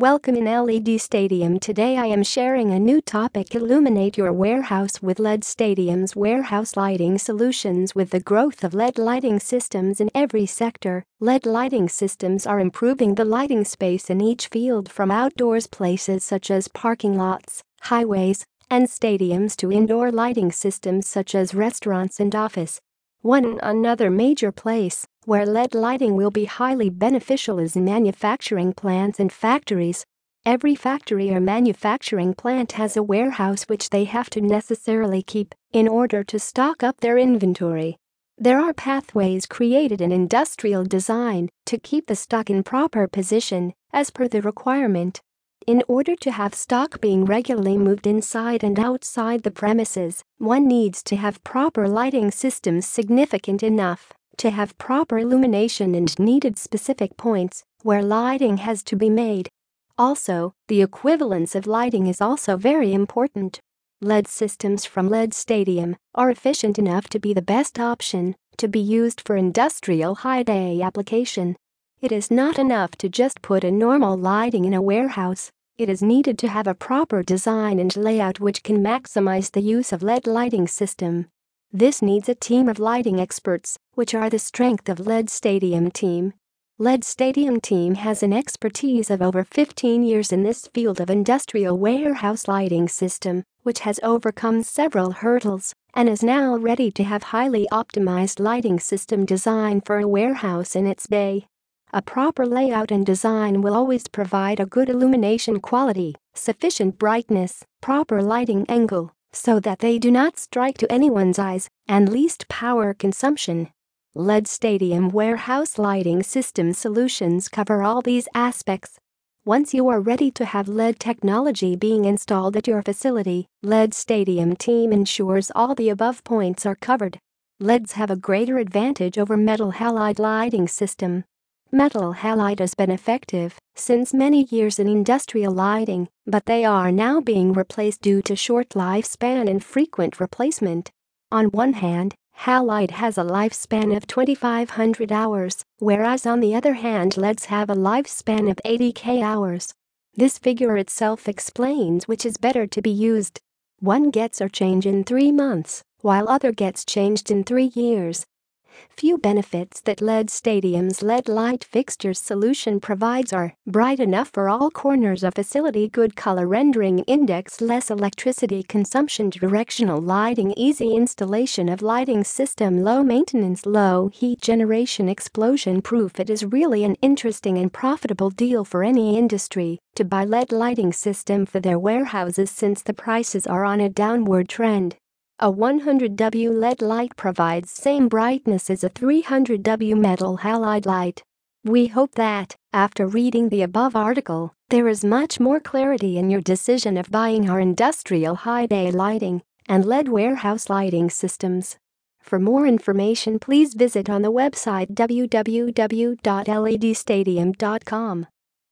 Welcome in LED Stadium. Today I am sharing a new topic Illuminate your warehouse with LED Stadium's warehouse lighting solutions with the growth of LED lighting systems in every sector. LED lighting systems are improving the lighting space in each field from outdoors places such as parking lots, highways, and stadiums to indoor lighting systems such as restaurants and office. One another major place where LED lighting will be highly beneficial is in manufacturing plants and factories. Every factory or manufacturing plant has a warehouse which they have to necessarily keep in order to stock up their inventory. There are pathways created in industrial design to keep the stock in proper position as per the requirement. In order to have stock being regularly moved inside and outside the premises, one needs to have proper lighting systems significant enough to have proper illumination and needed specific points where lighting has to be made. Also, the equivalence of lighting is also very important. LED systems from LED Stadium are efficient enough to be the best option to be used for industrial high-bay application. It is not enough to just put a normal lighting in a warehouse it is needed to have a proper design and layout which can maximize the use of LED lighting system. This needs a team of lighting experts, which are the strength of LED Stadium team. LED Stadium team has an expertise of over 15 years in this field of industrial warehouse lighting system, which has overcome several hurdles and is now ready to have highly optimized lighting system design for a warehouse in its bay. A proper layout and design will always provide a good illumination quality, sufficient brightness, proper lighting angle, so that they do not strike to anyone's eyes, and least power consumption. LED Stadium warehouse lighting system solutions cover all these aspects. Once you are ready to have LED technology being installed at your facility, LED Stadium team ensures all the above points are covered. LEDs have a greater advantage over metal halide lighting system Metal halide has been effective since many years in industrial lighting, but they are now being replaced due to short lifespan and frequent replacement. On one hand, halide has a lifespan of 2500 hours, whereas on the other hand LEDs have a lifespan of 80k hours. This figure itself explains which is better to be used. One gets or change in 3 months, while other gets changed in 3 years. Few benefits that LED Stadium's LED light fixtures solution provides are bright enough for all corners of facility good color rendering index less electricity consumption directional lighting easy installation of lighting system low maintenance low heat generation explosion proof it is really an interesting and profitable deal for any industry to buy LED lighting system for their warehouses since the prices are on a downward trend. A 100W LED light provides same brightness as a 300W metal halide light. We hope that, after reading the above article, there is much more clarity in your decision of buying our industrial high-bay lighting and LED warehouse lighting systems. For more information please visit on the website www.ledstadium.com.